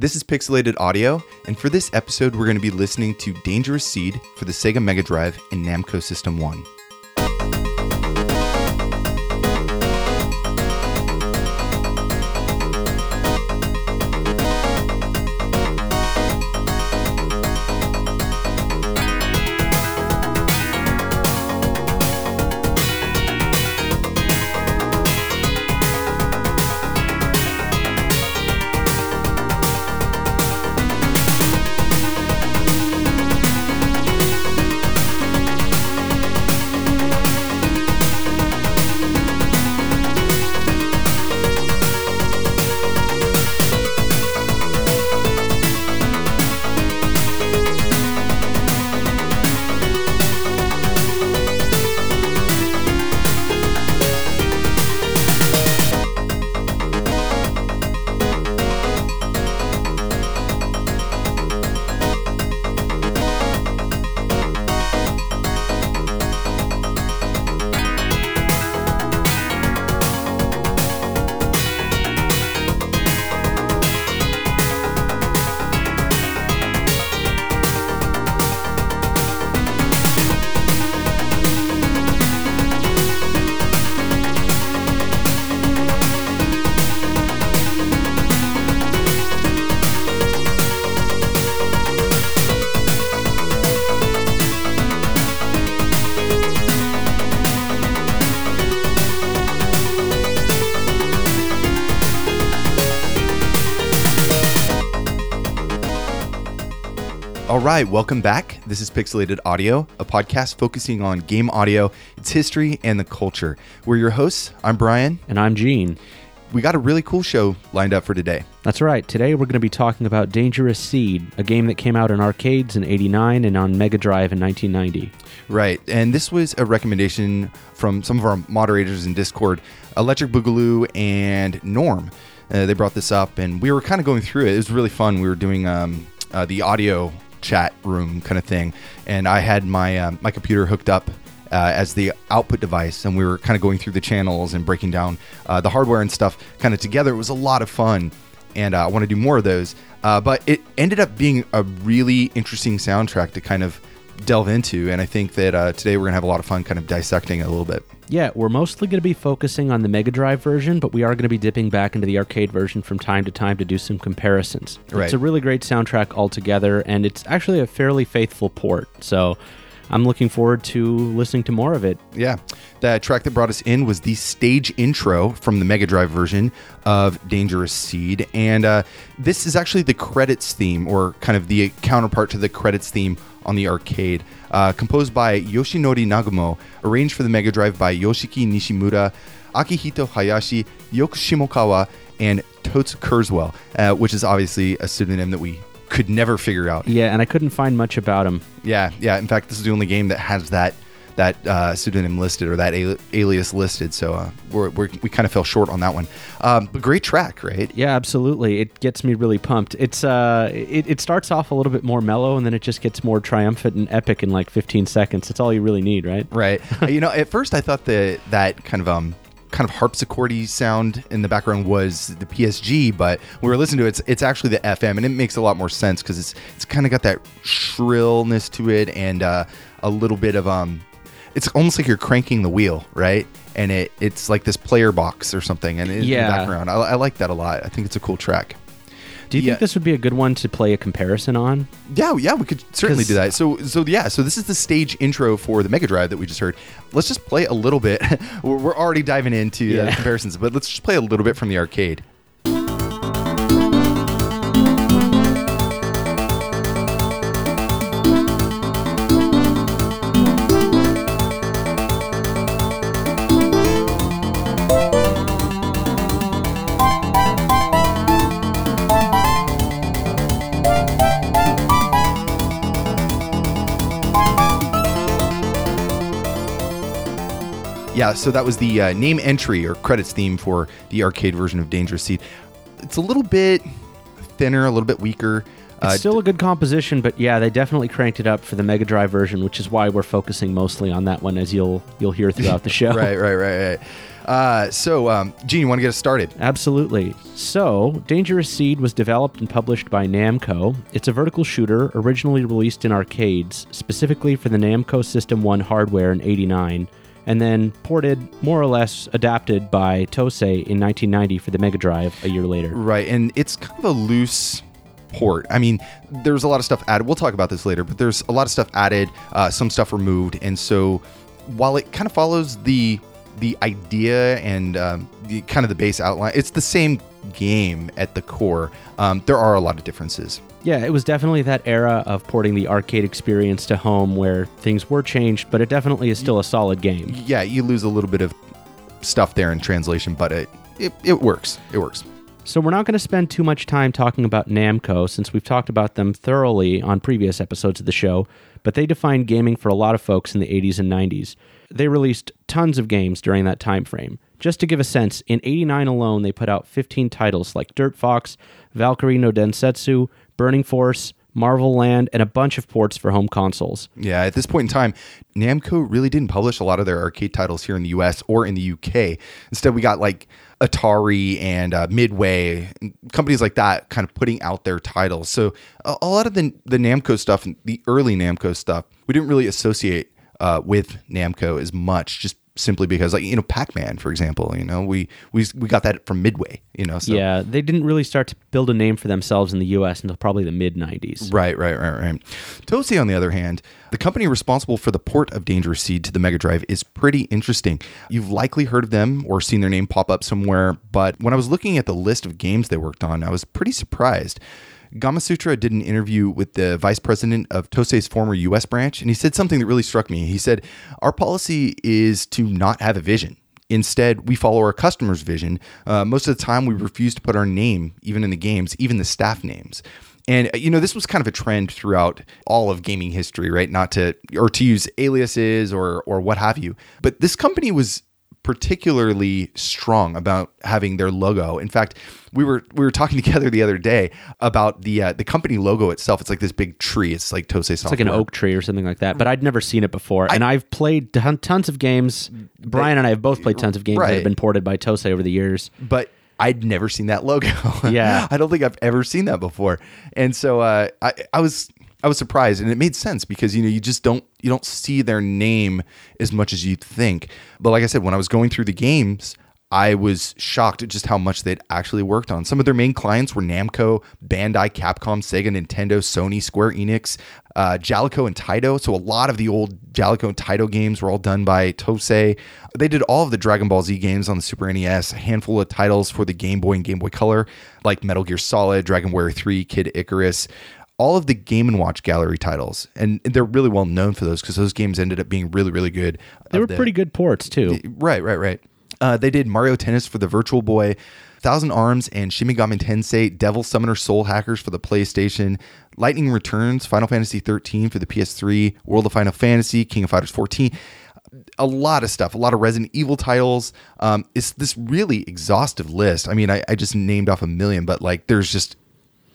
This is Pixelated Audio, and for this episode, we're going to be listening to Dangerous Seed for the Sega Mega Drive and Namco System 1. All right, welcome back. This is Pixelated Audio, a podcast focusing on game audio, its history, and the culture. We're your hosts. I'm Brian. And I'm Gene. We got a really cool show lined up for today. That's right. Today we're going to be talking about Dangerous Seed, a game that came out in arcades in 89 and on Mega Drive in 1990. Right. And this was a recommendation from some of our moderators in Discord, Electric Boogaloo and Norm. Uh, they brought this up, and we were kind of going through it. It was really fun. We were doing um, uh, the audio chat room kind of thing, and I had my um, my computer hooked up uh, as the output device, and we were kind of going through the channels and breaking down uh, the hardware and stuff kind of together. It was a lot of fun, and uh, I want to do more of those. Uh, but it ended up being a really interesting soundtrack to kind of delve into, and I think that uh, today we're gonna have a lot of fun kind of dissecting it a little bit. Yeah, we're mostly going to be focusing on the Mega Drive version, but we are going to be dipping back into the arcade version from time to time to do some comparisons. Right. It's a really great soundtrack altogether, and it's actually a fairly faithful port. So I'm looking forward to listening to more of it. Yeah. The track that brought us in was the stage intro from the Mega Drive version of Dangerous Seed. And uh, this is actually the credits theme, or kind of the counterpart to the credits theme on the arcade. Uh, composed by Yoshinori Nagumo, arranged for the Mega Drive by Yoshiki Nishimura, Akihito Hayashi, Yoko Shimokawa, and Totsu Kurzweil, uh, which is obviously a pseudonym that we could never figure out. Yeah, and I couldn't find much about him. Yeah, yeah. In fact, this is the only game that has that that uh, pseudonym listed or that ali- alias listed. So uh, we're, we're, we kind of fell short on that one. Um, but great track, right? Yeah, absolutely. It gets me really pumped. It's uh, it, it starts off a little bit more mellow, and then it just gets more triumphant and epic in like 15 seconds. That's all you really need, right? Right. You know, at first I thought that that kind of um kind of harpsichordy sound in the background was the PSG, but when we were listening to it, it's, it's actually the FM, and it makes a lot more sense because it's it's kind of got that shrillness to it and uh, a little bit of um, it's almost like you're cranking the wheel, right? And it it's like this player box or something, and in Yeah. the background, I, I like that a lot. I think it's a cool track. Do you Yeah. think this would be a good one to play a comparison on? Yeah, yeah, we could certainly do that. So, so yeah, so this is the stage intro for the Mega Drive that we just heard. Let's just play a little bit. we're, we're already diving into uh, comparisons, but let's just play a little bit from the arcade. Yeah, so that was the uh, name entry or credits theme for the arcade version of Dangerous Seed. It's a little bit thinner, a little bit weaker. It's Uh, still a good composition, but yeah, they definitely cranked it up for the Mega Drive version, which is why we're focusing mostly on that one, as you'll you'll hear throughout the show. right, right, right, right. Uh, so, um, Gene, you want to get us started? Absolutely. So, Dangerous Seed was developed and published by Namco. It's a vertical shooter originally released in arcades, specifically for the Namco System 1 hardware in 89, and then ported, more or less adapted by Tosei in 1990 for the Mega Drive a year later. Right, and it's kind of a loose port. I mean, there's a lot of stuff added. We'll talk about this later, but there's a lot of stuff added, uh, some stuff removed, and so while it kind of follows the the idea and um, the kind of the base outline, it's the same game at the core. Um, there are a lot of differences. Yeah, it was definitely that era of porting the arcade experience to home where things were changed, but it definitely is still a solid game. Yeah, you lose a little bit of stuff there in translation, but it it, it works. It works. So we're not going to spend too much time talking about Namco since we've talked about them thoroughly on previous episodes of the show, but they defined gaming for a lot of folks in the 80s and 90s. They released tons of games during that time frame. Just to give a sense, in 89 alone they put out 15 titles like Dirt Fox, Valkyrie no Densetsu, Burning Force, Marvel Land, and a bunch of ports for home consoles. Yeah, at this point in time, Namco really didn't publish a lot of their arcade titles here in the US or in the UK. Instead, we got like Atari and uh, Midway, companies like that, kind of putting out their titles. So a, a lot of the the Namco stuff, the early Namco stuff, we didn't really associate uh, with Namco as much, just simply because like you know pac-man for example you know we we, we got that from midway you know so. yeah they didn't really start to build a name for themselves in the us until probably the mid 90s right right right right. Tosei on the other hand the company responsible for the port of dangerous seed to the mega drive is pretty interesting. You've likely heard of them or seen their name pop up somewhere but when i was looking at the list of games they worked on i was pretty surprised Gamasutra did an interview with the vice president of Tosei's former US branch, and he said something that really struck me. He said, Our policy is to not have a vision. Instead, we follow our customer's vision. Uh, most of the time, we refuse to put our name, even in the games, even the staff names. And you know, this was kind of a trend throughout all of gaming history, right? Not to or to use aliases or or what have you. But this company was particularly strong about having their logo. In fact, we were we were talking together the other day about the uh, the company logo itself. It's like this big tree. It's like Tosei It's like an oak tree or something like that. But I'd never seen it before, and I've played ton- tons of games. Brian and I have both played tons of games that have been ported by Tosei over the years. but I'd never seen that logo. Yeah. I don't think I've ever seen that before. And so uh, I, I was I was surprised, and it made sense because you know you just don't you don't see their name as much as you'd think. But like I said, when I was going through the games. I was shocked at just how much they'd actually worked on. Some of their main clients were Namco, Bandai, Capcom, Sega, Nintendo, Sony, Square Enix, uh, Jaleco, and Taito. So a lot of the old Jaleco and Taito games were all done by Tosei. They did all of the Dragon Ball Z games on the Super NES, a handful of titles for the Game Boy and Game Boy Color, like Metal Gear Solid, Dragon Warrior 3, Kid Icarus all of the Game and Watch Gallery titles, and they're really well known for those because those games ended up being really, really good. They were the- pretty good ports too. Right, right, right. Uh, they did Mario Tennis for the Virtual Boy, Thousand Arms and Shin Megami Tensei, Devil Summoner Soul Hackers for the PlayStation, Lightning Returns, Final Fantasy 13 for the PS3, World of Final Fantasy, King of Fighters 14. A lot of stuff, a lot of Resident Evil titles. Um, it's this really exhaustive list. I mean, I, I just named off a million, but like there's just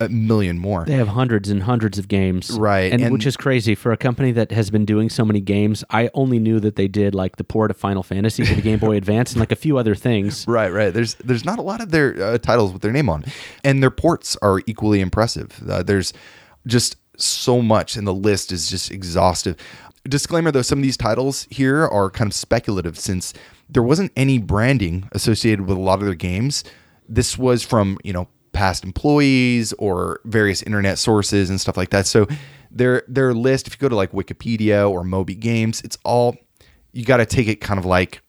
a million more. They have hundreds and hundreds of games, Right, And, and- which is crazy for a company that has been doing so many games. I only knew that they did like the port of Final Fantasy for the Game Boy Advance and like a few other things. Right, right. There's there's not a lot of their uh, titles with their name on, and their ports are equally impressive. Uh, there's just so much, and the list is just exhaustive. Disclaimer though, some of these titles here are kind of speculative since there wasn't any branding associated with a lot of their games. This was from you know past employees or various internet sources and stuff like that. So their their list, if you go to like Wikipedia or Moby Games, it's all you got to take it kind of like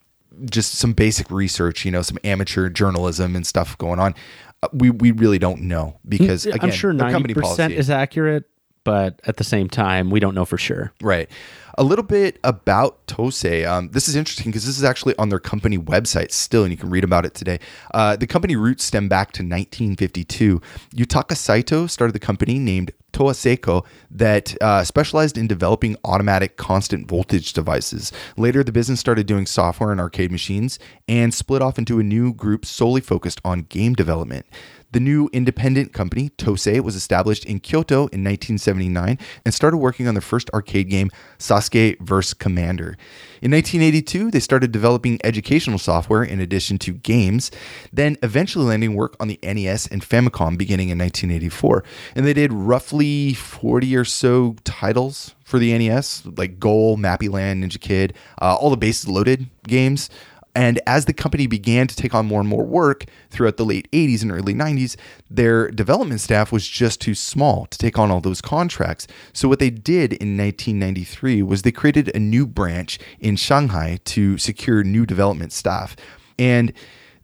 just some basic research, you know, some amateur journalism and stuff going on. Uh, we we really don't know because again, I'm sure ninety percent is accurate, but at the same time, we don't know for sure. Right. A little bit about Tosei. Um, this is interesting because this is actually on their company website still, and you can read about it today. Uh, the company roots stem back to 1952. Yutaka Saito started the company named Toaseiko that uh, specialized in developing automatic constant voltage devices. Later, the business started doing software and arcade machines and split off into a new group solely focused on game development. The new independent company, Tosei, was established in Kyoto in 1979 and started working on their first arcade game, Sasuke vs. Commander. In 1982, they started developing educational software in addition to games, then eventually landing work on the NES and Famicom beginning in 1984. And they did roughly 40 or so titles for the NES, like Goal, Mappy Land, Ninja Kid, uh, all the bases loaded games. And as the company began to take on more and more work throughout the late 80s and early 90s, their development staff was just too small to take on all those contracts. So, what they did in 1993 was they created a new branch in Shanghai to secure new development staff. And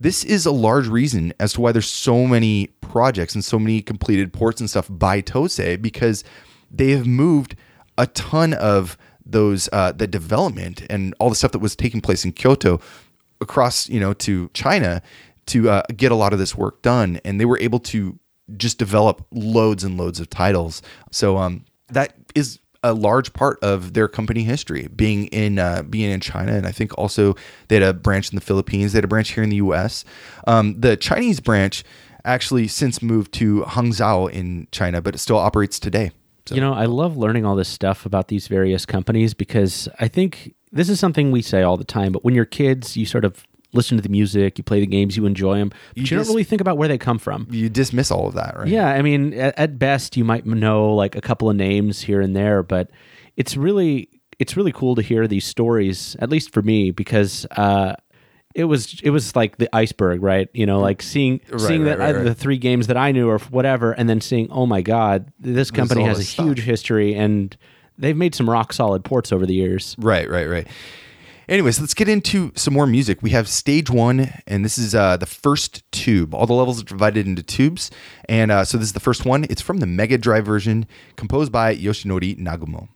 this is a large reason as to why there's so many projects and so many completed ports and stuff by Tosei because they have moved a ton of those uh, the development and all the stuff that was taking place in Kyoto across you know to China to uh, get a lot of this work done, and they were able to just develop loads and loads of titles. So um, that is a large part of their company history, being in uh, being in China, and I think also they had a branch in the Philippines. They had a branch here in the U.S. Um, the Chinese branch actually since moved to Hangzhou in China, but it still operates today. So. You know, I love learning all this stuff about these various companies because I think this is something we say all the time, but when you're kids, you sort of listen to the music, you play the games, you enjoy them, but you, you dis- don't really think about where they come from. You dismiss all of that, right? Yeah, I mean, at, at, best, you might know like a couple of names here and there, but it's really it's really cool to hear these stories, at least for me, because uh, it was it was like the iceberg, right? You know, like seeing right, seeing right, that right, the three games that I knew or whatever, and then seeing, oh my god, this company has a stuff. huge history and they've made some rock solid ports over the years. Right, right, right. Anyways, let's get into some more music. We have stage one, and this is uh, the first tube. All the levels are divided into tubes, and uh, so this is the first one. It's from the Mega Drive version, composed by Yoshinori Nagumo.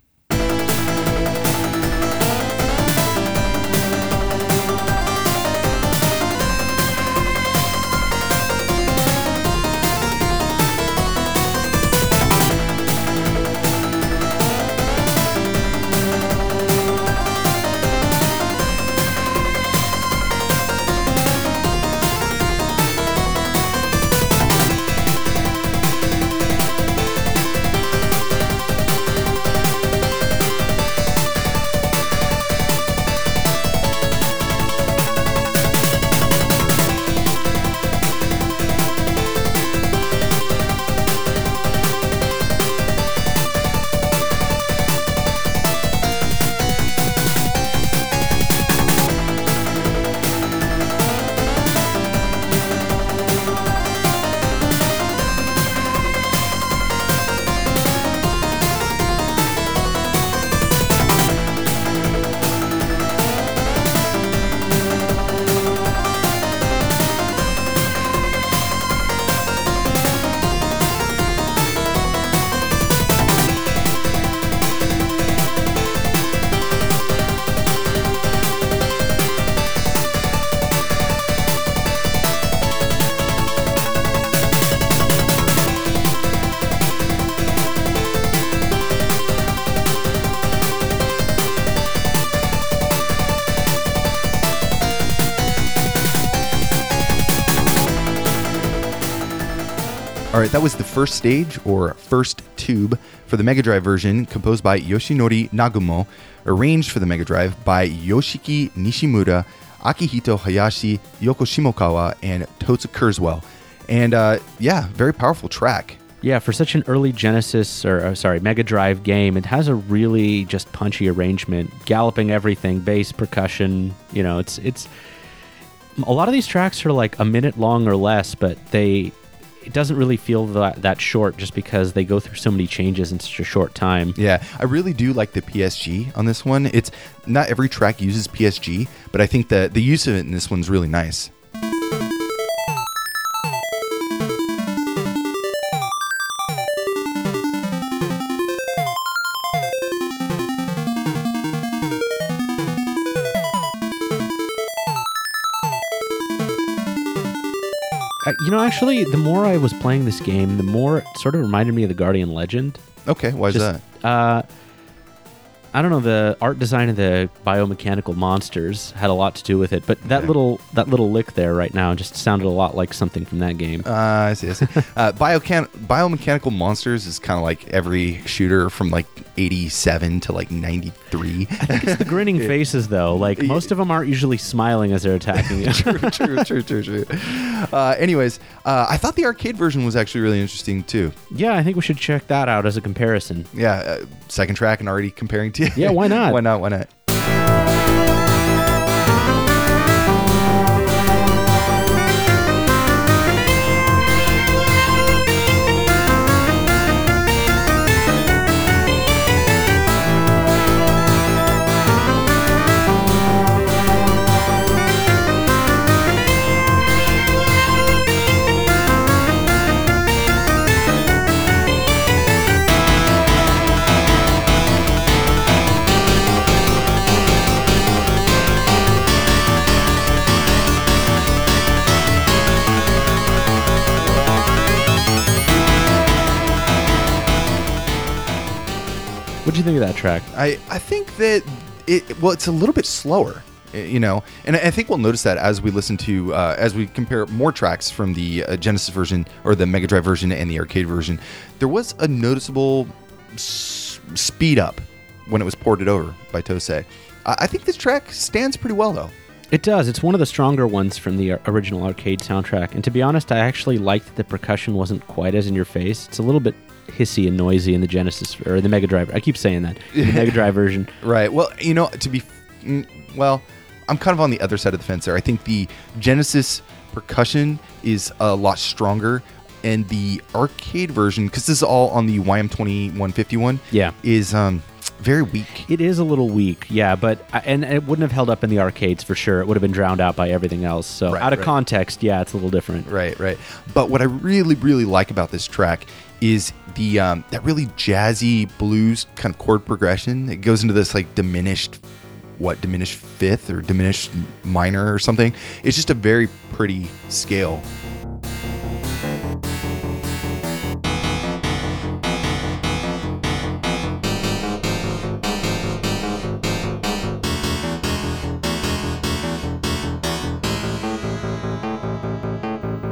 First stage or first tube for the Mega Drive version, composed by Yoshinori Nagumo, arranged for the Mega Drive by Yoshiki Nishimura, Akihito Hayashi, Yoko Shimokawa, and Totsu Kurzweil. And uh, yeah, very powerful track. Yeah, for such an early Genesis or uh, sorry Mega Drive game, it has a really just punchy arrangement, galloping everything, bass, percussion. You know, it's it's a lot of these tracks are like a minute long or less, but they it doesn't really feel that, that short just because they go through so many changes in such a short time. Yeah, I really do like the PSG on this one. It's not every track uses PSG, but I think that the use of it in this one's really nice. You know, actually, the more I was playing this game, the more it sort of reminded me of the Guardian Legend. Okay, why is that? Uh, I don't know. The art design of the biomechanical monsters had a lot to do with it, but that little that little lick there right now just sounded a lot like something from that game. Uh, I see. I see. uh, biomechanical monsters is kind of like every shooter from like 87 to like 93. it's the grinning faces though. Like most of them aren't usually smiling as they're attacking you. true, true, true, true, true. Uh, anyways, uh, I thought the arcade version was actually really interesting too. yeah, I think we should check that out as a comparison. Yeah, uh, second track and already comparing to. Yeah, why not? why not? Why not? You think of that track? I, I think that it well it's a little bit slower uh, you know and i think we'll notice that as we listen to uh, as we compare more tracks from the uh, genesis version or the mega drive version and the arcade version there was a noticeable s- speed up when it was ported over by tosei I, I think this track stands pretty well though It does. It's one of the stronger ones from the original arcade soundtrack. And to be honest, I actually liked that the percussion wasn't quite as in your face. It's a little bit hissy and noisy in the Genesis or the Mega Drive. I keep saying that. The Mega Drive version. Right. Well, you know, to be, well, I'm kind of on the other side of the fence there. I think the Genesis percussion is a lot stronger, and the arcade version, because this is all on the YM2151, Yeah. is um very weak. It is a little weak, yeah, but and it wouldn't have held up in the arcades for sure. It would have been drowned out by everything else. So Right, out of right. context, yeah, it's a little different. Right, right. But what I really, really like about this track is the um, that really jazzy blues kind of chord progression. It goes into this like diminished, what diminished fifth or diminished minor or something. It's just a very pretty scale.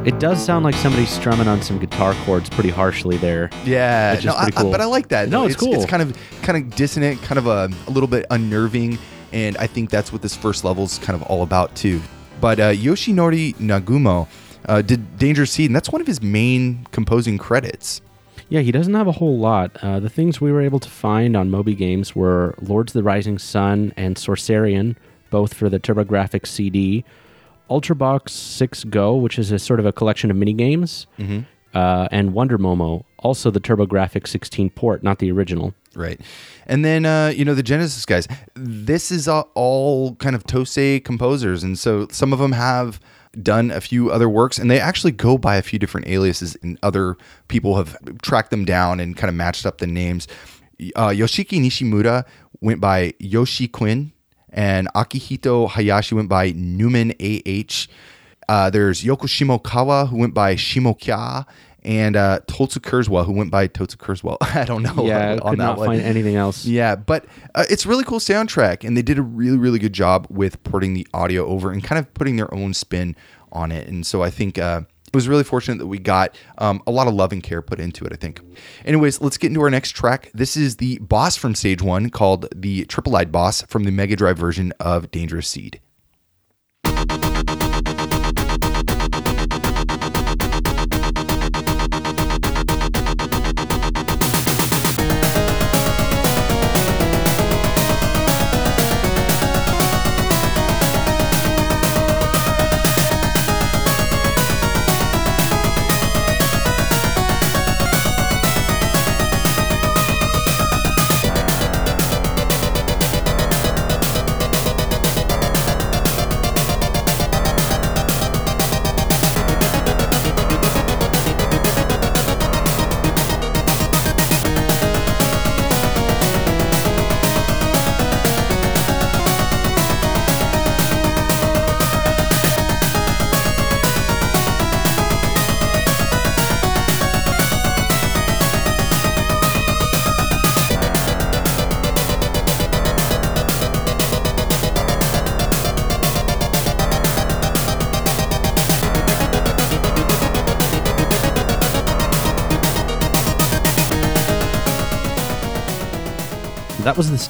It does sound like somebody strumming on some guitar chords pretty harshly there. Yeah, no, I- pretty I- cool. but I like that. No, though. it's cool. It's kind of kind of dissonant, kind of a, a little bit unnerving, and I think that's what this first level is kind of all about too. But uh, Yoshinori Nagumo uh, did Dangerous Seed, and that's one of his main composing credits. Yeah, he doesn't have a whole lot. Uh, the things we were able to find on Moby Games were Lords of the Rising Sun and Sorcerian, both for the TurboGrafx CD. Ultrabox 6 Go, which is a sort of a collection of mini games, uh, and Wonder Momo, also the TurboGrafx 16 port, not the original. Right. And then, uh, you know, the Genesis guys, this is all kind of Tosei composers. And so some of them have done a few other works and they actually go by a few different aliases and other people have tracked them down and kind of matched up the names. Uh, Yoshiki Nishimura went by Yoshi Quinn and Akihito Hayashi went by Newman AH. Uh, there's Yoko Shimokawa who went by Shimokya and uh, Totsu Kurzweil who went by Totsu Kurzweil. I don't know yeah, on could that not one. find anything else. Yeah, but uh, it's a really cool soundtrack, and they did a really, really good job with porting the audio over and kind of putting their own spin on it. And so I think uh, it was really fortunate that we got um, a lot of love and care put into it. I think. Anyways, let's get into our next track. This is the boss from Stage One, called the Triple Eyed Boss from the Mega Drive version of Dangerous Seed.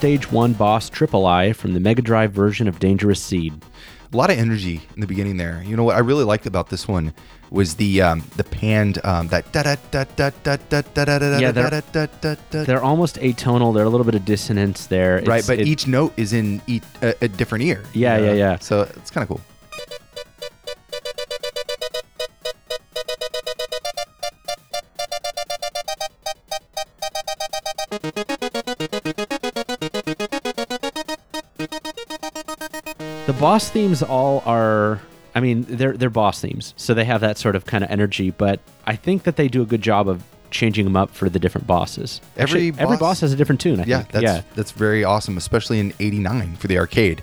Stage 1 boss Triple I from the Mega Drive version of Dangerous Seed. A lot of energy in the beginning there. You know what I really liked about this one was the um, the panned um, that da da da da da da da da da da they're- da da da. They're almost atonal. They're a little bit of dissonance there. Right, but it- each note is in each, a, a different ear. you Yeah, know? yeah, yeah. So it's kind of cool. The boss themes all are. I mean, they're they're boss themes, so they have that sort of kind of energy. But I think that they do a good job of changing them up for the different bosses. Every Actually, every boss- boss has a different tune. I Yeah, think. that's yeah. that's very awesome, especially in '89 for the arcade.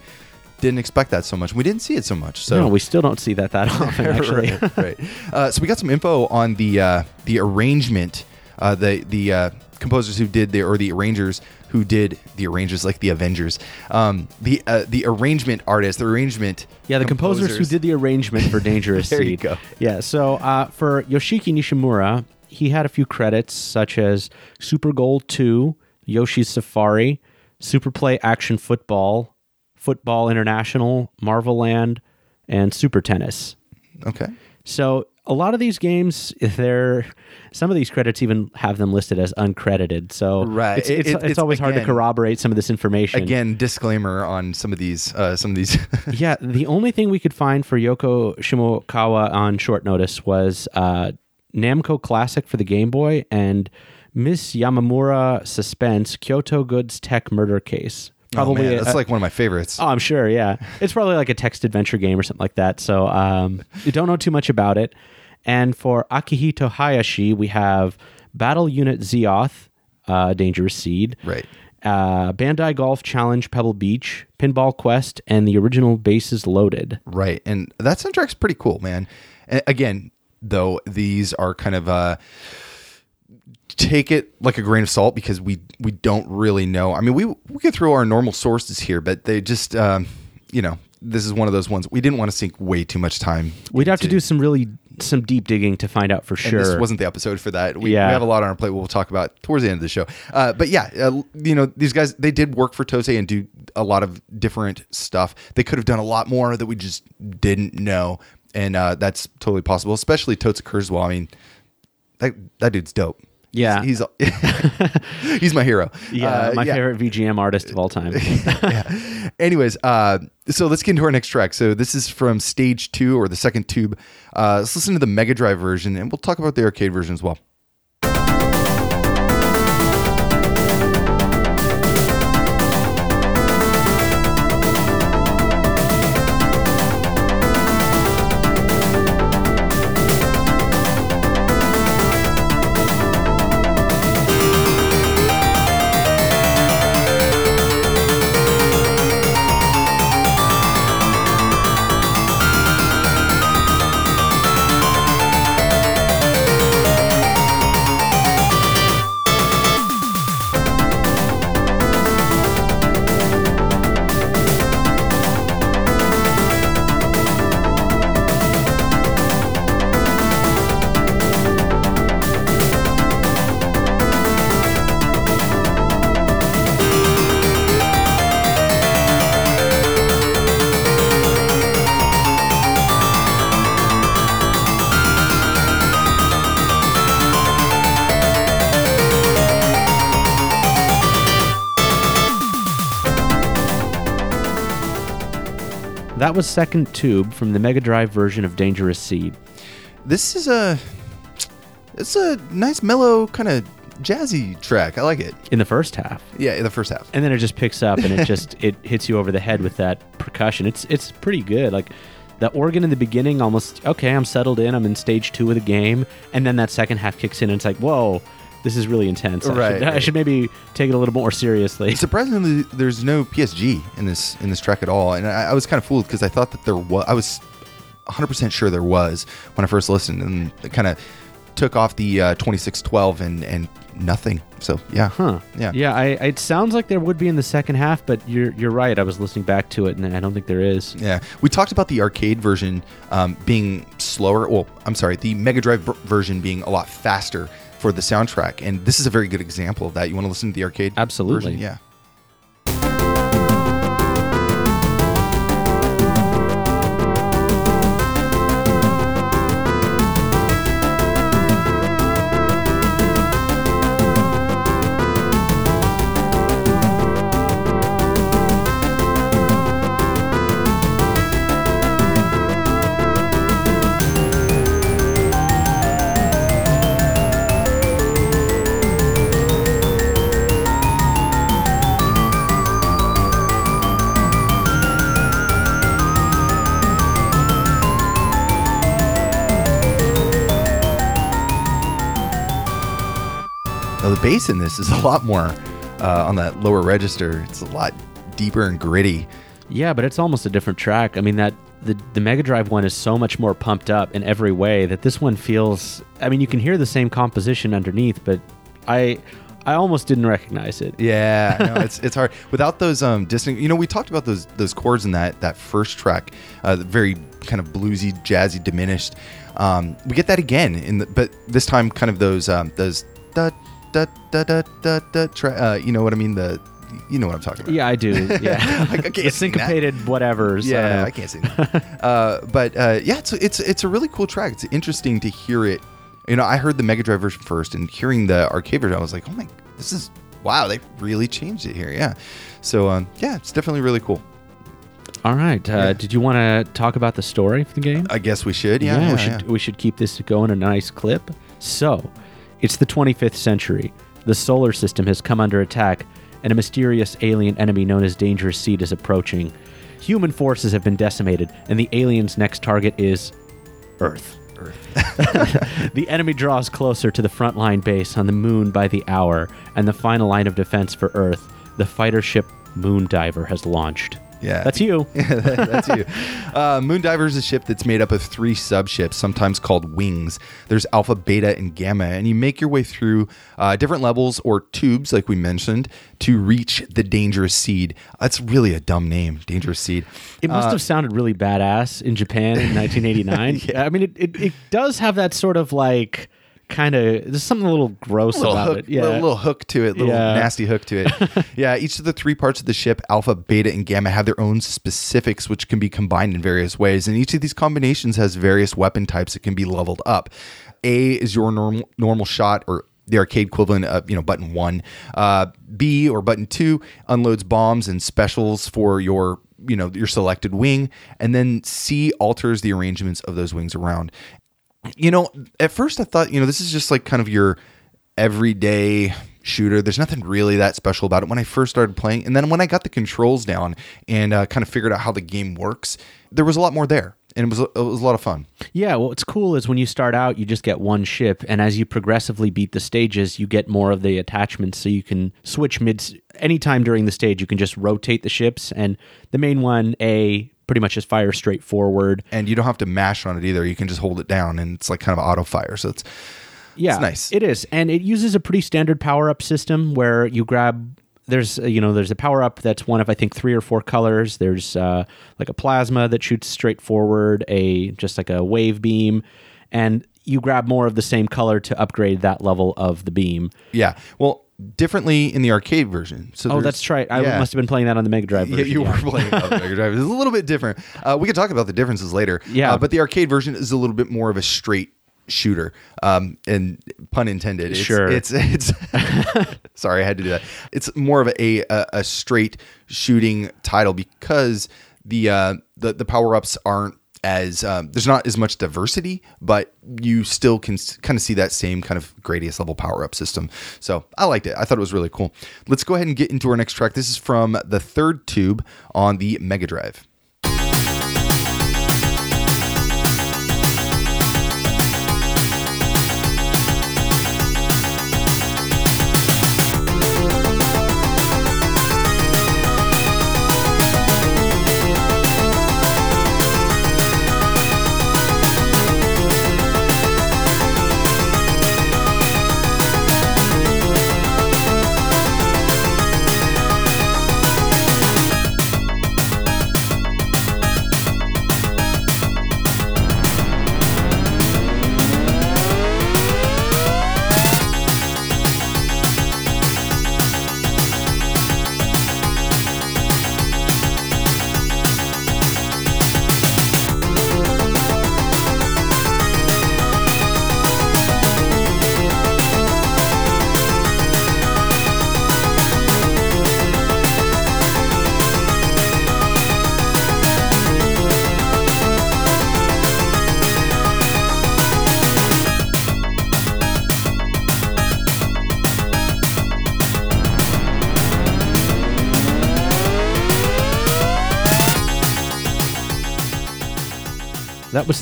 Didn't expect that so much. We didn't see it so much. So no, we still don't see that that often. Actually, right, right. Uh, so we got some info on the uh, the arrangement, uh, the the uh, composers who did the or the arrangers who did the arrangers like the Avengers, um, the uh, the arrangement artists, the arrangement. Yeah, the composers, who did the arrangement for Dangerous There you go. Yeah, so uh, for Yoshiki Nishimura, he had a few credits such as Super Gold 2, Yoshi's Safari, Super Play Action Football, Football International, Marvel Land, and Super Tennis. Okay. So a lot of these games, they're some of these credits even have them listed as uncredited. So Right. it's, It- it's, it's, it's- always hard to corroborate some of this information. Again, disclaimer on some of these. Uh, some of these. yeah, the only thing we could find for Yoko Shimokawa on short notice was uh, Namco Classic for the Game Boy and Miss Yamamura Suspense Kyoto Goods Tech Murder Case. Probably, oh, man, that's a- like one of my favorites. Oh, I'm sure. Yeah, it's probably like a text adventure game or something like that. So um, you don't know too much about it. And for Akihito Hayashi, we have Battle Unit Zeoth, uh, Dangerous Seed, Right. uh, Bandai Golf Challenge Pebble Beach, Pinball Quest, and the original Bases Loaded. Right. And that soundtrack's pretty cool, man. Again, though, these are kind of uh take it like a grain of salt because we we don't really know. I mean, we we could throw our normal sources here, but they just um, you know, this is one of those ones we didn't want to sink way too much time. We'd have to do some really some deep digging to find out for And sure. this wasn't the episode for that. We, Yeah. we have a lot on our plate. We'll talk about towards the end of the show. Uh, but yeah, uh, you know, these guys they did work for Tose and do a lot of different stuff. They could have done a lot more that we just didn't know, and uh, that's totally possible. Especially Totsu Kurzweil. I mean, that that dude's dope. Yeah. he's he's, he's my hero. yeah, Uh, my favorite VGM artist of all time. yeah. Anyways, uh, so let's get into our next track. So this is from stage two or the second tube. Uh, let's listen to the Mega Drive version, and we'll talk about the arcade version as well. That was second tube from the Mega Drive version of Dangerous Seed. This is a it's a nice mellow kind of jazzy track. I like it. in the first half. Yeah, in the first half. and then it just picks up and it just it hits you over the head with that percussion. It's it's pretty good. Like the organ in the beginning, almost okay. I'm settled in. I'm in stage two of the game, and then that second half kicks in, and it's like, whoa, this is really intense. I Right, should, I right. should maybe take it a little more seriously. Surprisingly, there's no PSG in this in this track at all, and I, I was kind of fooled because I thought that there was. I was 100 percent sure there was when I first listened, and it kind of took off the uh, 2612 and and nothing. So yeah, Huh? Yeah. Yeah. I, it sounds like there would be in the second half, but you're you're right. I was listening back to it, and I don't think there is. Yeah, we talked about the arcade version um, being slower. Well, I'm sorry, the Mega Drive ver- version being a lot faster for the soundtrack, and this is a very good example of that. You want to listen to the arcade? Absolutely. version? Yeah. Now, the bass in this is a lot more uh, on that lower register. It's a lot deeper and gritty. Yeah, but it's almost a different track. I mean that the the Mega Drive one is so much more pumped up in every way that this one feels. I mean, you can hear the same composition underneath, but I I almost didn't recognize it. Yeah, no, it's it's hard without those um distinct. You know, we talked about those those chords in that that first track, uh, very kind of bluesy, jazzy, diminished. Um, we get that again in the, but this time kind of those um those da da da da da da. Tra- uh, you know what I mean? The you know what I'm talking about. Yeah, I do. Yeah, I can't sing that. syncopated whatevers. Yeah, uh, I can't say that. uh, but uh, yeah, it's it's it's a really cool track. It's interesting to hear it. You know, I heard the Mega Drive version first, and hearing the arcade version, I was like, oh my, this is wow, they really changed it here. Yeah, so um, yeah, it's definitely really cool. All right. Uh, Yeah. Did you want to talk about the story of the game? I guess we should. Yeah, yeah, we should we should keep this going a nice clip. So, it's the 25th century. The solar system has come under attack, and a mysterious alien enemy known as Dangerous Seed is approaching. Human forces have been decimated, and the alien's next target is Earth. Earth. The enemy draws closer to the frontline base on the moon by the hour, and the final line of defense for Earth, the fighter ship Moondiver, has launched. Yeah. That's you. that's you. Uh, Moondiver is a ship that's made up of three subships, sometimes called wings. There's Alpha, Beta, and Gamma, and you make your way through uh, different levels or tubes, like we mentioned, to reach the Dangerous Seed. That's really a dumb name, Dangerous Seed. It must have sounded really badass in Japan in 1989. yeah. I mean, it, it, it does have that sort of like kind of, there's something a little gross little about hook, it. Yeah. little, little hook to it, a little Yeah. nasty hook to it. yeah, each of the three parts of the ship, Alpha, Beta, and Gamma, have their own specifics, which can be combined in various ways. And each of these combinations has various weapon types that can be leveled up. A is your normal normal shot, or the arcade equivalent of you know button one. Uh, B or button two unloads bombs and specials for your you know your selected wing, and then C alters the arrangements of those wings around you know, at first I thought, you know, this is just like kind of your everyday shooter. There's nothing really that special about it when I first started playing. And then when I got the controls down and uh, kind of figured out how the game works, there was a lot more there. And it was, it was a lot of fun. Yeah, well, what's cool is when you start out, you just get one ship, and as you progressively beat the stages, you get more of the attachments, so you can switch mid. Anytime during the stage, you can just rotate the ships, and the main one, A, pretty much just fire straight forward. And you don't have to mash on it either. You can just hold it down and it's like kind of auto fire. So it's, Yeah, It's nice. It is, and it uses a pretty standard power up system where you grab. There's uh, you know there's a power up that's one of I think three or four colors. There's uh, like a plasma that shoots straight forward, a just like a wave beam, and you grab more of the same color to upgrade that level of the beam. yeah. Well, differently in the arcade version. So Oh, that's right. I yeah. must have been playing that on the Mega Drive Yeah, version. you were playing on the Mega Drive. It's a little bit different. Uh, we can talk about the differences later. Yeah. Uh, but the arcade version is a little bit more of a straight shooter. Um, and pun intended. It's, Sure. It's it's. sorry, I had to do that. It's more of a a, a straight shooting title because the uh, the the power ups aren't as um, there's not as much diversity, but you still can kind of see that same kind of Gradius level power up system. So I liked it. I thought it was really cool. Let's go ahead and get into our next track. This is from the third tube on the Mega Drive.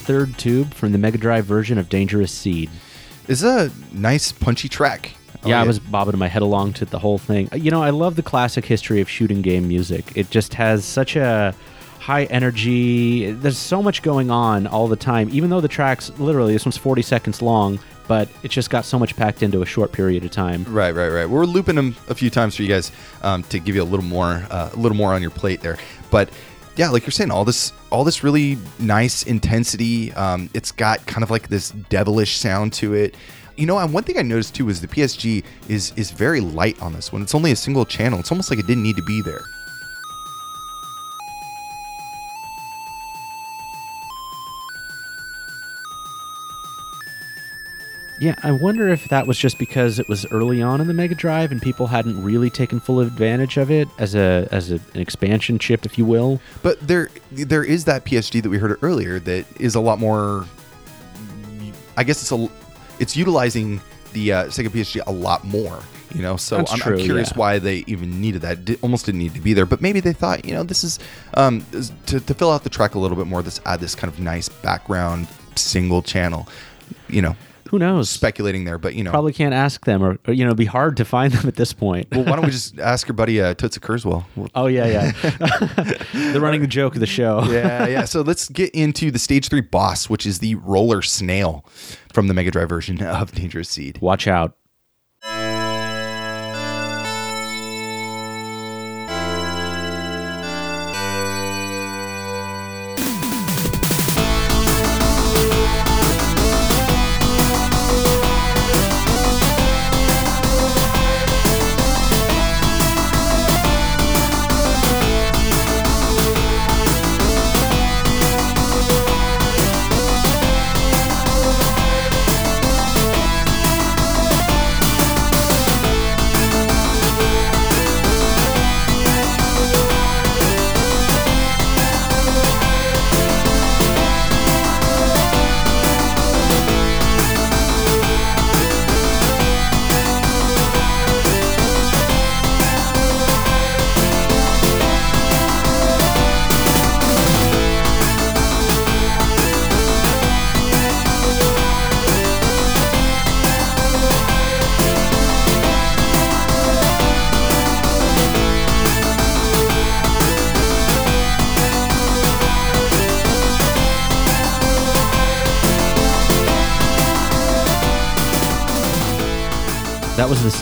Third tube from the Mega Drive version of Dangerous Seed. It's a nice punchy track. yeah, I was bobbing my head along to the whole thing. You know, I love the classic history of shooting game music. It just has such a high energy. There's so much going on all the time. Even though the tracks, literally, this one's 40 seconds long, but it's just got so much packed into a short period of time. Right, right, right. We're looping them a few times for you guys um, to give you a little more, uh, a little more on your plate there. But yeah, like you're saying, all this, all this really nice intensity. Um, it's got kind of like this devilish sound to it. You know, and one thing I noticed too is the PSG is is very light on this one. It's only a single channel. It's almost like it didn't need to be there. Yeah, I wonder if that was just because it was early on in the Mega Drive and people hadn't really taken full advantage of it as a as a, an expansion chip, if you will. But there there is that PSG that we heard earlier that is a lot more. I guess it's a it's utilizing the uh, Sega PSG a lot more. You know, so I'm, true, I'm curious yeah. why they even needed that. Di- almost didn't need to be there, but maybe they thought, you know, this is um, to, to fill out the track a little bit more. Let's add this kind of nice background single channel. You know, Who knows? speculating there, but you know, Probably can't ask them, or, or you know, it'd be hard to find them at this point. well, why don't we just ask your buddy uh, Tootsie Kurzweil? We'll- oh yeah, yeah. the running the joke of the show. yeah, yeah. So let's get into the stage three boss, which is the roller snail from the Mega Drive version of Dangerous Seed. Watch out.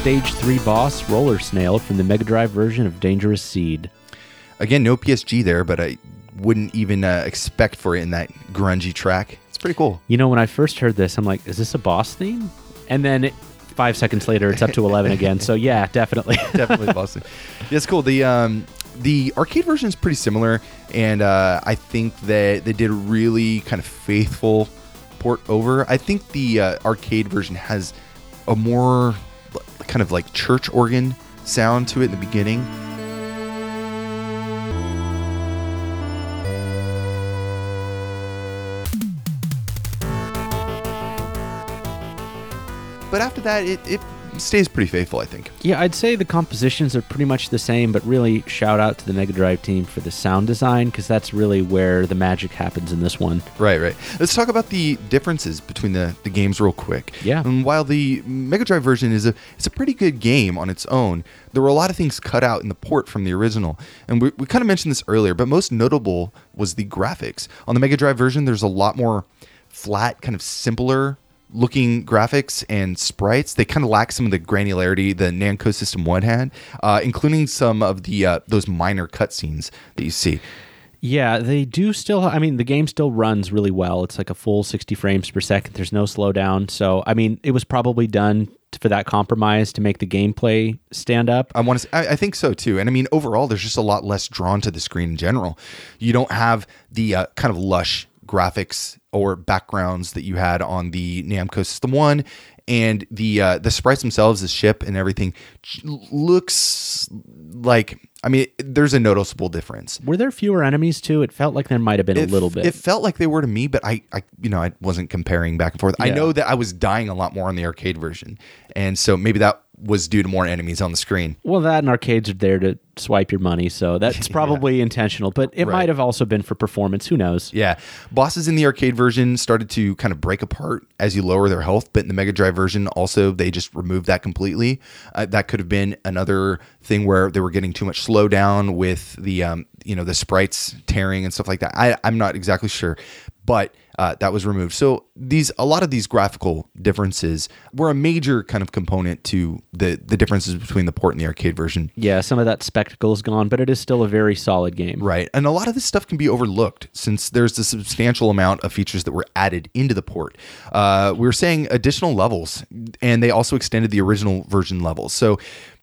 Stage three boss, Roller Snail, from the Mega Drive version of Dangerous Seed. Again, no PSG there, but I wouldn't even uh, expect for it in that grungy track. It's pretty cool. You know, when I first heard this, I'm like, is this a boss theme? And then it, five seconds later, it's up to 11 again. So, yeah, definitely. Definitely Boston. Yeah, it's cool. The um, the arcade version is pretty similar, and uh, I think that they did a really kind of faithful port over. I think the uh, arcade version has a more kind of like church organ sound to it in the beginning. But after that, it, it stays pretty faithful, I think. yeah, I'd say the compositions are pretty much the same, but really shout out to the Mega Drive team for the sound design because that's really where the magic happens in this one. Right, right. Let's talk about the differences between the, the games real quick. Yeah. And while the Mega Drive version is a it's a pretty good game on its own, there were a lot of things cut out in the port from the original. And we, we kind of mentioned this earlier, but most notable was the graphics. On the Mega Drive version, there's a lot more flat, kind of simpler looking graphics and sprites. They kind of lack some of the granularity the Namco System 1 had, uh, including some of the uh, those minor cutscenes that you see. Yeah, they do still. I mean, the game still runs really well. It's like a full 60 frames per second. There's no slowdown. So, I mean, it was probably done for that compromise to make the gameplay stand up. I want to. I, I think so too. And I mean, overall, there's just a lot less drawn to the screen in general. You don't have the uh, kind of lush graphics or backgrounds that you had on the Namco System One, and the uh, the sprites themselves, the ship and everything, looks like. I mean, there's a noticeable difference. Were there fewer enemies too? It felt like there might have been It a little bit. It felt like they were to me, but I, I, you know, I wasn't comparing back and forth. I know that I was dying a lot more on the arcade version, and so maybe that was due to more enemies on the screen. Well, that and arcades are there to swipe your money, so that's probably intentional. But it Right. might have also been for performance. Who knows? Yeah. Bosses in the arcade version started to kind of break apart as you lower their health, but in the Mega Drive version, also, they just removed that completely. Uh, that could have been another thing where they were getting too much slowdown with the, um, you know, the sprites tearing and stuff like that. I, I'm not exactly sure, but uh, that was removed. So these, a lot of these graphical differences were a major kind of component to the the differences between the port and the arcade version. Yeah, some of that spectacle is gone, but it is still a very solid game. Right. And a lot of this stuff can be overlooked since there's a substantial amount of features that were added into the port. Uh, we were saying additional levels, and they also extended the original version levels. So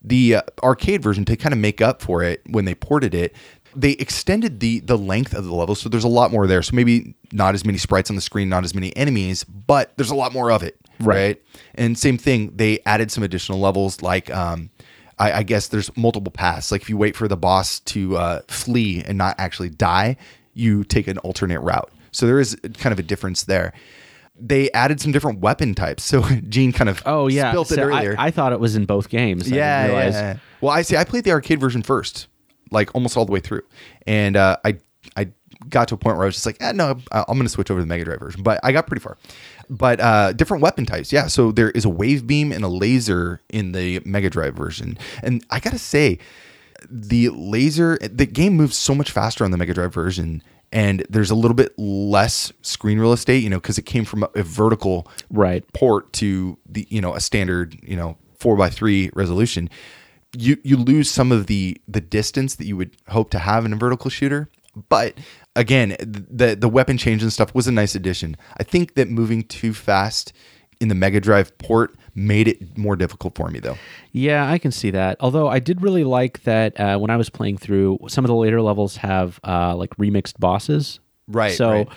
the uh, arcade version, to kind of make up for it when they ported it, they extended the the length of the levels so there's a lot more there. So maybe not as many sprites on the screen not as many enemies but there's a lot more of it Right. right, and same thing they added some additional levels like um I, I guess there's multiple paths. Like if you wait for the boss to uh, flee and not actually die you take an alternate route. So there is kind of a difference there. They added some different weapon types. So gene kind of Oh yeah, spilt it So I- earlier. I, thought it was in both games. I yeah, realize- yeah. Well, I see. I played the arcade version first, like almost all the way through, and uh, I I got to a point where I was just like, eh, no, I'm going to switch over to the Mega Drive version. But I got pretty far. But uh, different weapon types, yeah. So there is a wave beam and a laser in the Mega Drive version, and I gotta say, the laser, the game moves so much faster on the Mega Drive version. And there's a little bit less screen real estate, you know, because it came from a, a vertical Right. port to the you know a standard you know four by three resolution, you you lose some of the the distance that you would hope to have in a vertical shooter. But again, the the weapon change and stuff was a nice addition. I think that moving too fast in the Mega Drive port made it more difficult for me though. Yeah, I can see that. Although I did really like that uh, when I was playing through, some of the later levels have uh, like remixed bosses. Right, So right.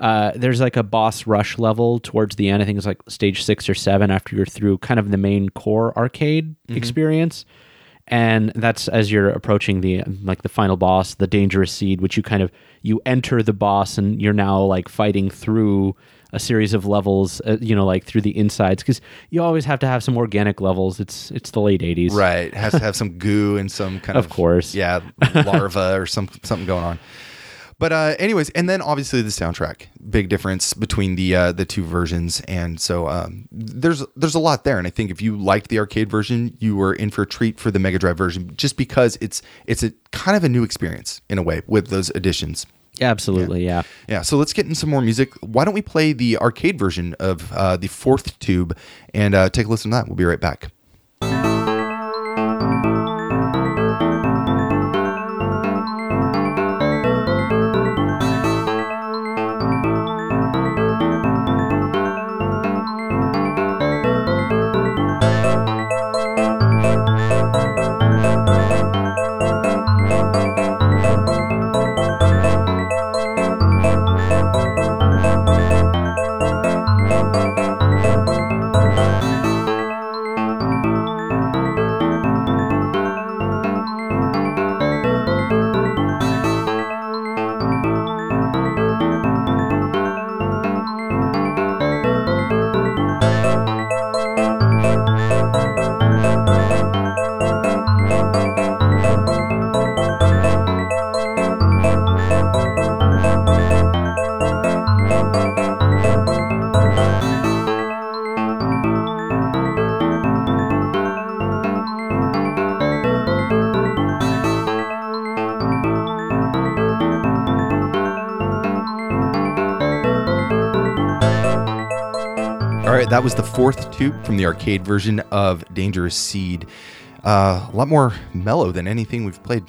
Uh, there's like a boss rush level towards the end. I think it's like stage six or seven after you're through kind of the main core arcade Mm-hmm. experience. And that's as you're approaching the like the final boss, the dangerous seed, which you kind of you enter the boss and you're now like fighting through a series of levels, uh, you know, like through the insides because you always have to have some organic levels. It's it's the late '80s, Right, it has to have some goo and some kind of Of course. yeah, larva or some something going on. But uh, anyways, and then obviously the soundtrack, big difference between the uh, the two versions, and so um, there's there's a lot there. And I think if you liked the arcade version, you were in for a treat for the Mega Drive version, just because it's it's a kind of a new experience in a way with those additions. Absolutely, yeah. Yeah, so let's get in some more music. Why don't we play the arcade version of uh, the fourth tube and uh, take a listen to that? We'll be right back. That was the fourth tube from the arcade version of Dangerous Seed. Uh, a lot more mellow than anything we've played.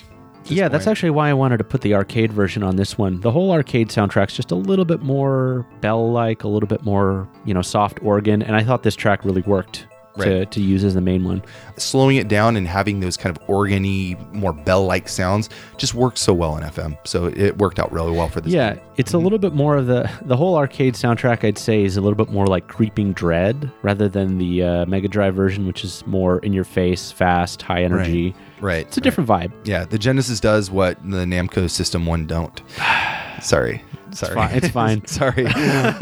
Yeah, that's actually why I wanted to put the arcade version on this one. The whole arcade soundtrack's just a little bit more bell-like, a little bit more, you know, soft organ, and I thought this track really worked Right. to use as the main one. slowing it down and having those kind of organy, more bell-like sounds just works so well in FM. So it worked out really well for this. Yeah, game. it's a little bit more of the the whole arcade soundtrack. I'd say is a little bit more like creeping dread rather than the uh, Mega Drive version, which is more in your face, fast, high energy. right. It's a different vibe. Yeah, the Genesis does what the Namco System One don't. Sorry, sorry, fine. It's fine. sorry.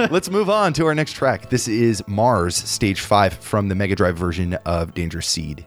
Let's move on to our next track. This is Mars Stage Five from the Mega Drive version of Dangerous Seed.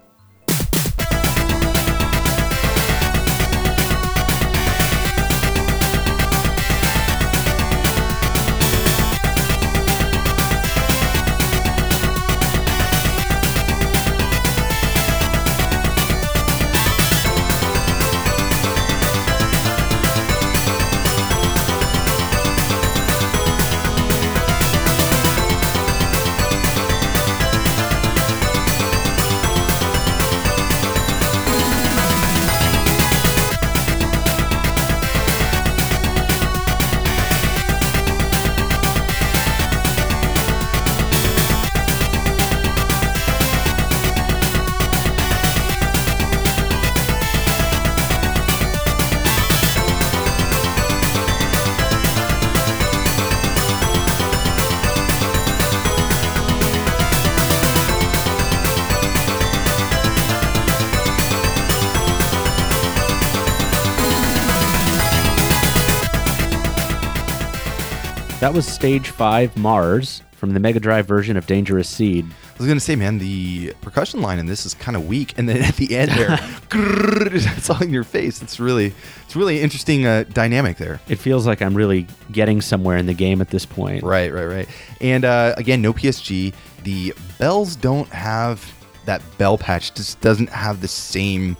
That was Stage 5 Mars from the Mega Drive version of Dangerous Seed. I was gonna say, man, the percussion line in this is kind of weak, and then at the end there, it's all in your face. It's really, it's really interesting uh, dynamic there. It feels like I'm really getting somewhere in the game at this point. Right, right, right. And uh, again, no PSG. The bells don't have that bell patch. Just doesn't have the same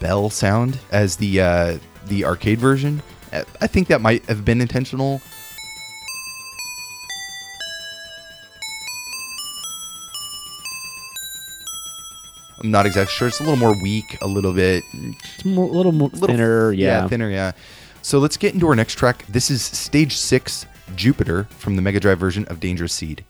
bell sound as the uh, the arcade version. I think that might have been intentional. I'm not exactly sure. It's a little more weak, a little bit It's a little more little- thinner, yeah. thinner, yeah. So let's get into our next track. This is Stage Six, Jupiter, from the Mega Drive version of Dangerous Seed.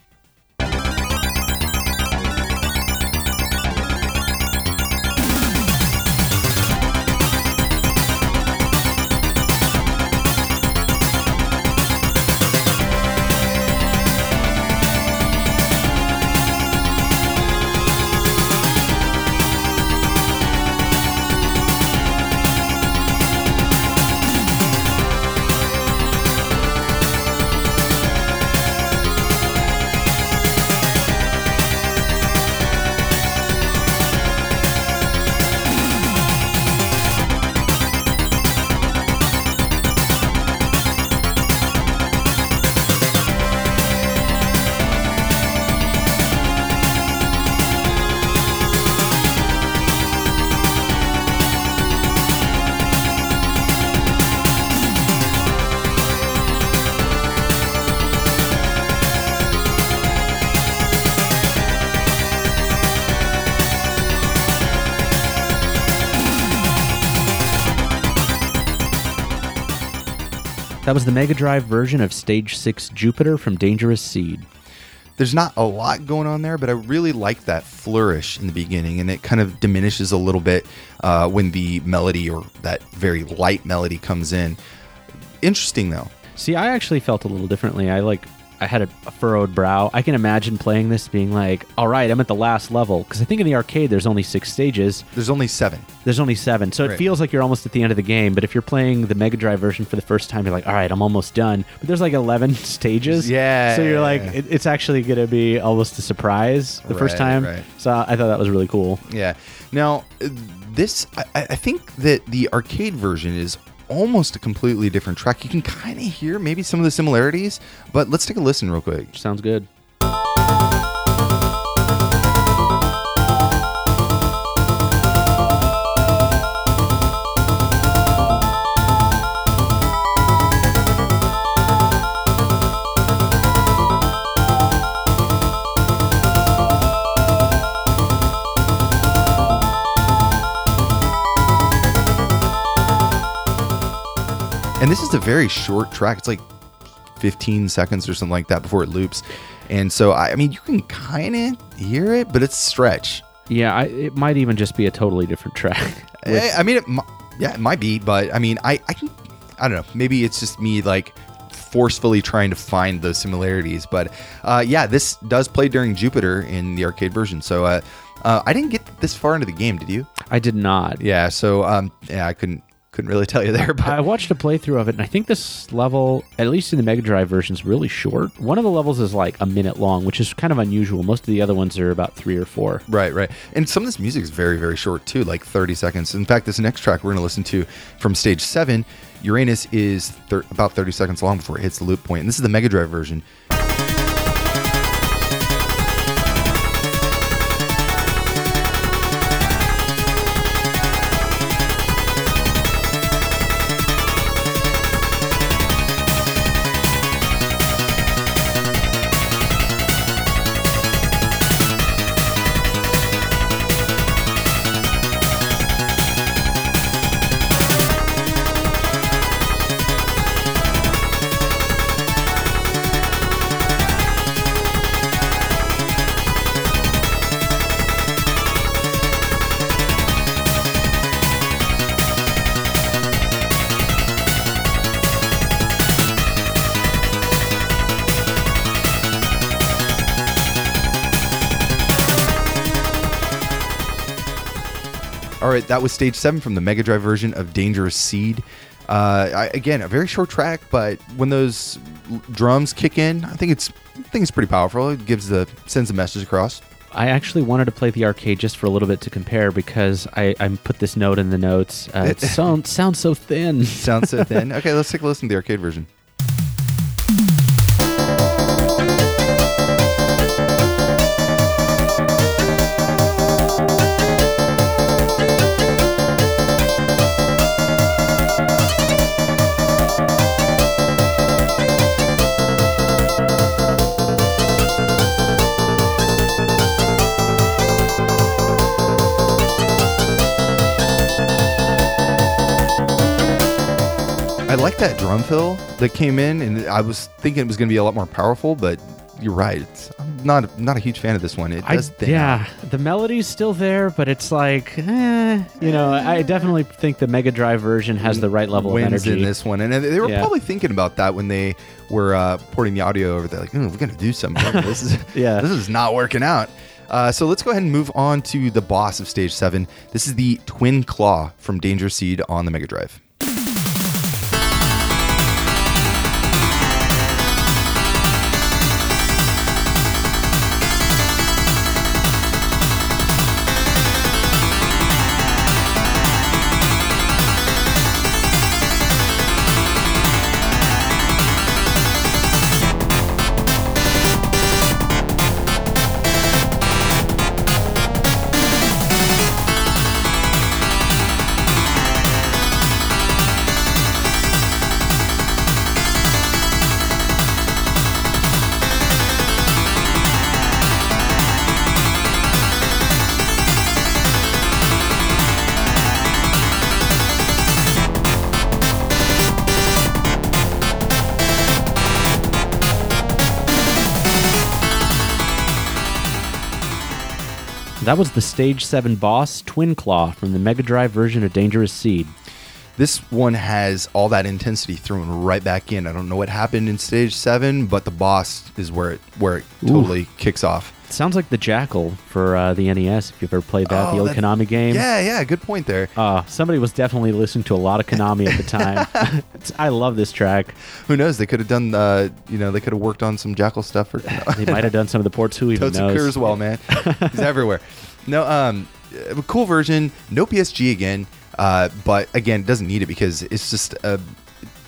That was the Mega Drive version of Stage 6 Jupiter from Dangerous Seed. There's not a lot going on there, but I really like that flourish in the beginning, and it kind of diminishes a little bit uh, when the melody or that very light melody comes in. Interesting though. See, I actually felt a little differently. I like I had a, a furrowed brow. I can imagine playing this being like, "All right, I'm at the last level." Because I think in the arcade there's only six stages. There's only seven. There's only seven, so it feels like you're almost at the end of the game. But if you're playing the Mega Drive version for the first time, you're like, "All right, I'm almost done." But there's like 11 stages. Yeah. So you're like, it, it's actually going to be almost a surprise the first time. right. So I thought that was really cool. Yeah. Now, this I, I think that the arcade version is almost a completely different track. You can kind of hear maybe some of the similarities, but let's take a listen real quick. Sounds good. Is a very short track. It's like 15 seconds or something like that before it loops. And so, I, I mean, you can kind of hear it, but it's stretch. Yeah, I, it might even just be a totally different track. With- Eh, I mean, it, yeah, it might be, but I mean, I, I can, I don't know. Maybe it's just me like forcefully trying to find those similarities. But uh, yeah, this does play during Jupiter in the arcade version. So uh, uh, I didn't get this far into the game. Did you? I did not. Yeah. So um, yeah, I couldn't couldn't really tell you there. But I watched a playthrough of it, and I think this level, at least in the Mega Drive version, is really short. One of the levels is like a minute long, which is kind of unusual. Most of the other ones are about three or four. Right, right. And some of this music is very, very short too, like 30 seconds. In fact, this next track we're going to listen to from stage seven, Uranus, is thir- about 30 seconds long before it hits the loop point. And this is the Mega Drive version. That was stage seven from the Mega Drive version of Dangerous Seed. Uh, I, again, a very short track, but when those l- drums kick in, I think it's I think it's pretty powerful. It gives the sends a message across. I actually wanted to play the arcade just for a little bit to compare because I, I put this note in the notes. Uh, it sounds sounds so thin. Sounds so thin. Okay, let's take a listen to the arcade version. Like that drum fill that came in, and I was thinking it was going to be a lot more powerful, but you're right. It's, I'm not not a huge fan of this one. It I, does thin yeah, the melody's still there, but it's like, eh, you know, I definitely think the Mega Drive version has the right level of energy. in this one, and they were Yeah. probably thinking about that when they were uh, porting the audio over. They're like, "Hmm, we're gonna do something. this is Yeah. this is not working out. Uh, so let's go ahead and move on to the boss of stage seven. This is the Twin Claw from Danger Seed on the Mega Drive. That was the Stage 7 boss, Twin Claw, from the Mega Drive version of Dangerous Seed. This one has all that intensity thrown right back in. I don't know what happened in stage seven, but the boss is where it where it totally kicks off. Sounds like the Jackal for uh, the NES, if you've ever played that, Oh, the old that's- Konami game. Yeah, yeah, good point there. Uh, somebody was definitely listening to a lot of Konami at the time. I love this track. Who knows? They could have done, uh, you know, they could have worked on some Jackal stuff. Or They might have done some of the ports. Who even Totes knows? Kurzweil, man. He's everywhere. No, um, a cool version. No PSG again, uh, but again, it doesn't need it because it's just a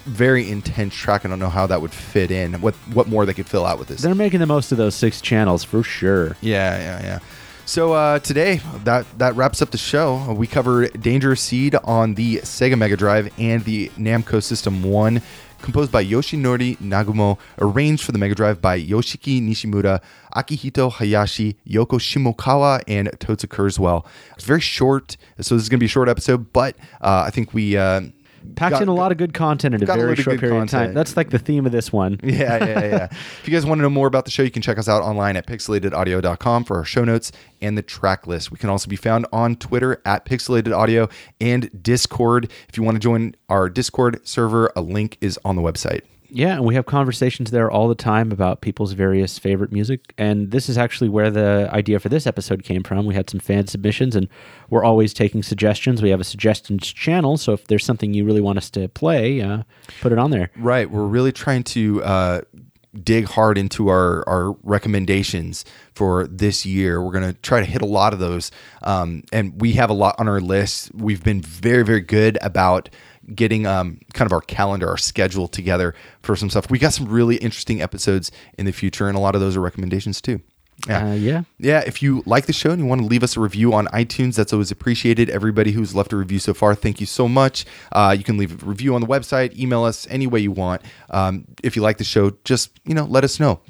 very intense track. I don't know how that would fit in. What what more they could fill out with this? They're making the most of those six channels for sure. Yeah, yeah, yeah. So uh, today, that that wraps up the show. We covered Dangerous Seed on the Sega Mega Drive and the Namco System One, composed by Yoshinori Nagumo, arranged for the Mega Drive by Yoshiki Nishimura, Akihito Hayashi, Yoko Shimokawa, and Totsu Kurzweil. It's very short, so this is going to be a short episode, but uh, I think we. Uh, Packed got- in a lot of good content in a got a very short period of time. That's like the theme of this one. yeah, yeah, yeah. if you guys want to know more about the show, you can check us out online at pixelatedaudio.com for our show notes and the track list. We can also be found on Twitter at pixelatedaudio and Discord. If you want to join our Discord server, a link is on the website. Yeah, and we have conversations there all the time about people's various favorite music. And this is actually where the idea for this episode came from. We had some fan submissions, and we're always taking suggestions. We have a suggestions channel, so if there's something you really want us to play, uh, put it on there. Right. We're really trying to uh, dig hard into our, our recommendations for this year. We're going to try to hit a lot of those. Um, and we have a lot on our list. We've been very, very good about getting um, kind of our calendar, our schedule together for some stuff. We got some really interesting episodes in the future, and a lot of those are recommendations too. Yeah. Uh, yeah. Yeah, if you like the show and you want to leave us a review on iTunes, that's always appreciated. Everybody who's left a review so far, thank you so much. Uh, you can leave a review on the website, email us any way you want. Um, if you like the show, just you know, let us know.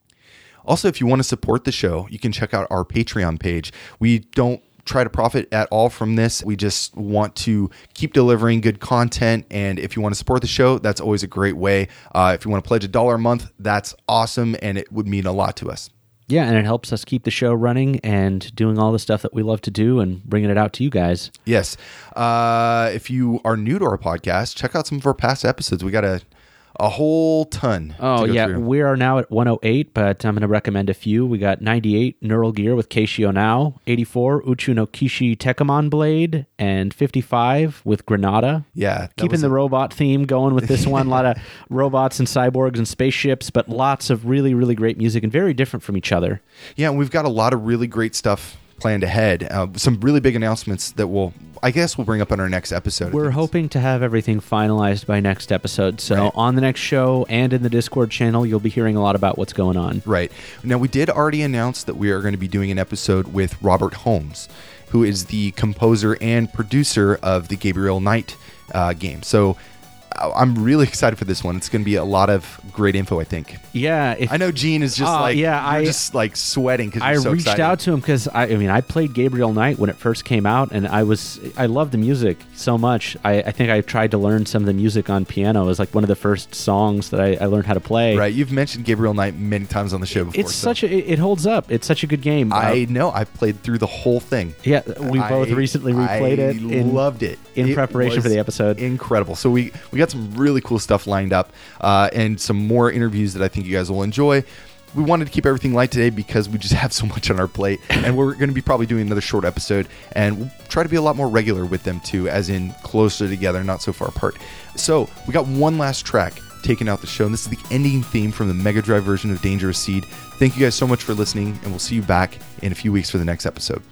Also, if you want to support the show, you can check out our Patreon page. We don't try to profit at all from this. We just want to keep delivering good content. And if you want to support the show, that's always a great way. Uh, if you want to pledge a dollar a month, that's awesome. And it would mean a lot to us. Yeah, and it helps us keep the show running and doing all the stuff that we love to do and bringing it out to you guys. Yes. Uh, if you are new to our podcast, check out some of our past episodes. We got a a whole ton. Oh to yeah, through. we are now at 108, but I'm going to recommend a few. We got 98 Neural Gear with Keishio now, 84 Uchu no Kishi Tekkaman Blade, and 55 with Granada. yeah. Keeping the a- robot theme going with this one. a lot of robots and cyborgs and spaceships, but lots of really, really great music and very different from each other. yeah, we've got a lot of really great stuff planned ahead. Uh, some really big announcements that we'll, I guess, we'll bring up on our next episode. We're hoping to have everything finalized by next episode. So Right. on the next show and in the Discord channel, you'll be hearing a lot about what's going on. Right. Now, we did already announce that we are going to be doing an episode with Robert Holmes, who is the composer and producer of the Gabriel Knight uh, game. So I'm really excited for this one. It's going to be a lot of great info, I think. Yeah, if I know Gene is just Uh, like, yeah, I- just like sweating because I so reached excited. out to him because I, I mean I played Gabriel Knight when it first came out, and I was I loved the music so much. I, I think I tried to learn some of the music on piano. It was like one of the first songs that I, I learned how to play. Right. You've mentioned Gabriel Knight many times on the show before. It's so such a it, holds up. It's such a good game. Uh, I know. I played through the whole thing. yeah, we both recently replayed it. in- loved it in It preparation for the episode. Incredible. So we we got some really cool stuff lined up, uh, and some more interviews that I think you guys will enjoy. We wanted to keep everything light today because we just have so much on our plate, and we're going to be probably doing another short episode, and we'll try to be a lot more regular with them too, as in closer together, not so far apart. So we got one last track taken out the show, and this is the ending theme from the Mega Drive version of Dangerous Seed. Thank you guys so much for listening, and we'll see you back in a few weeks for the next episode.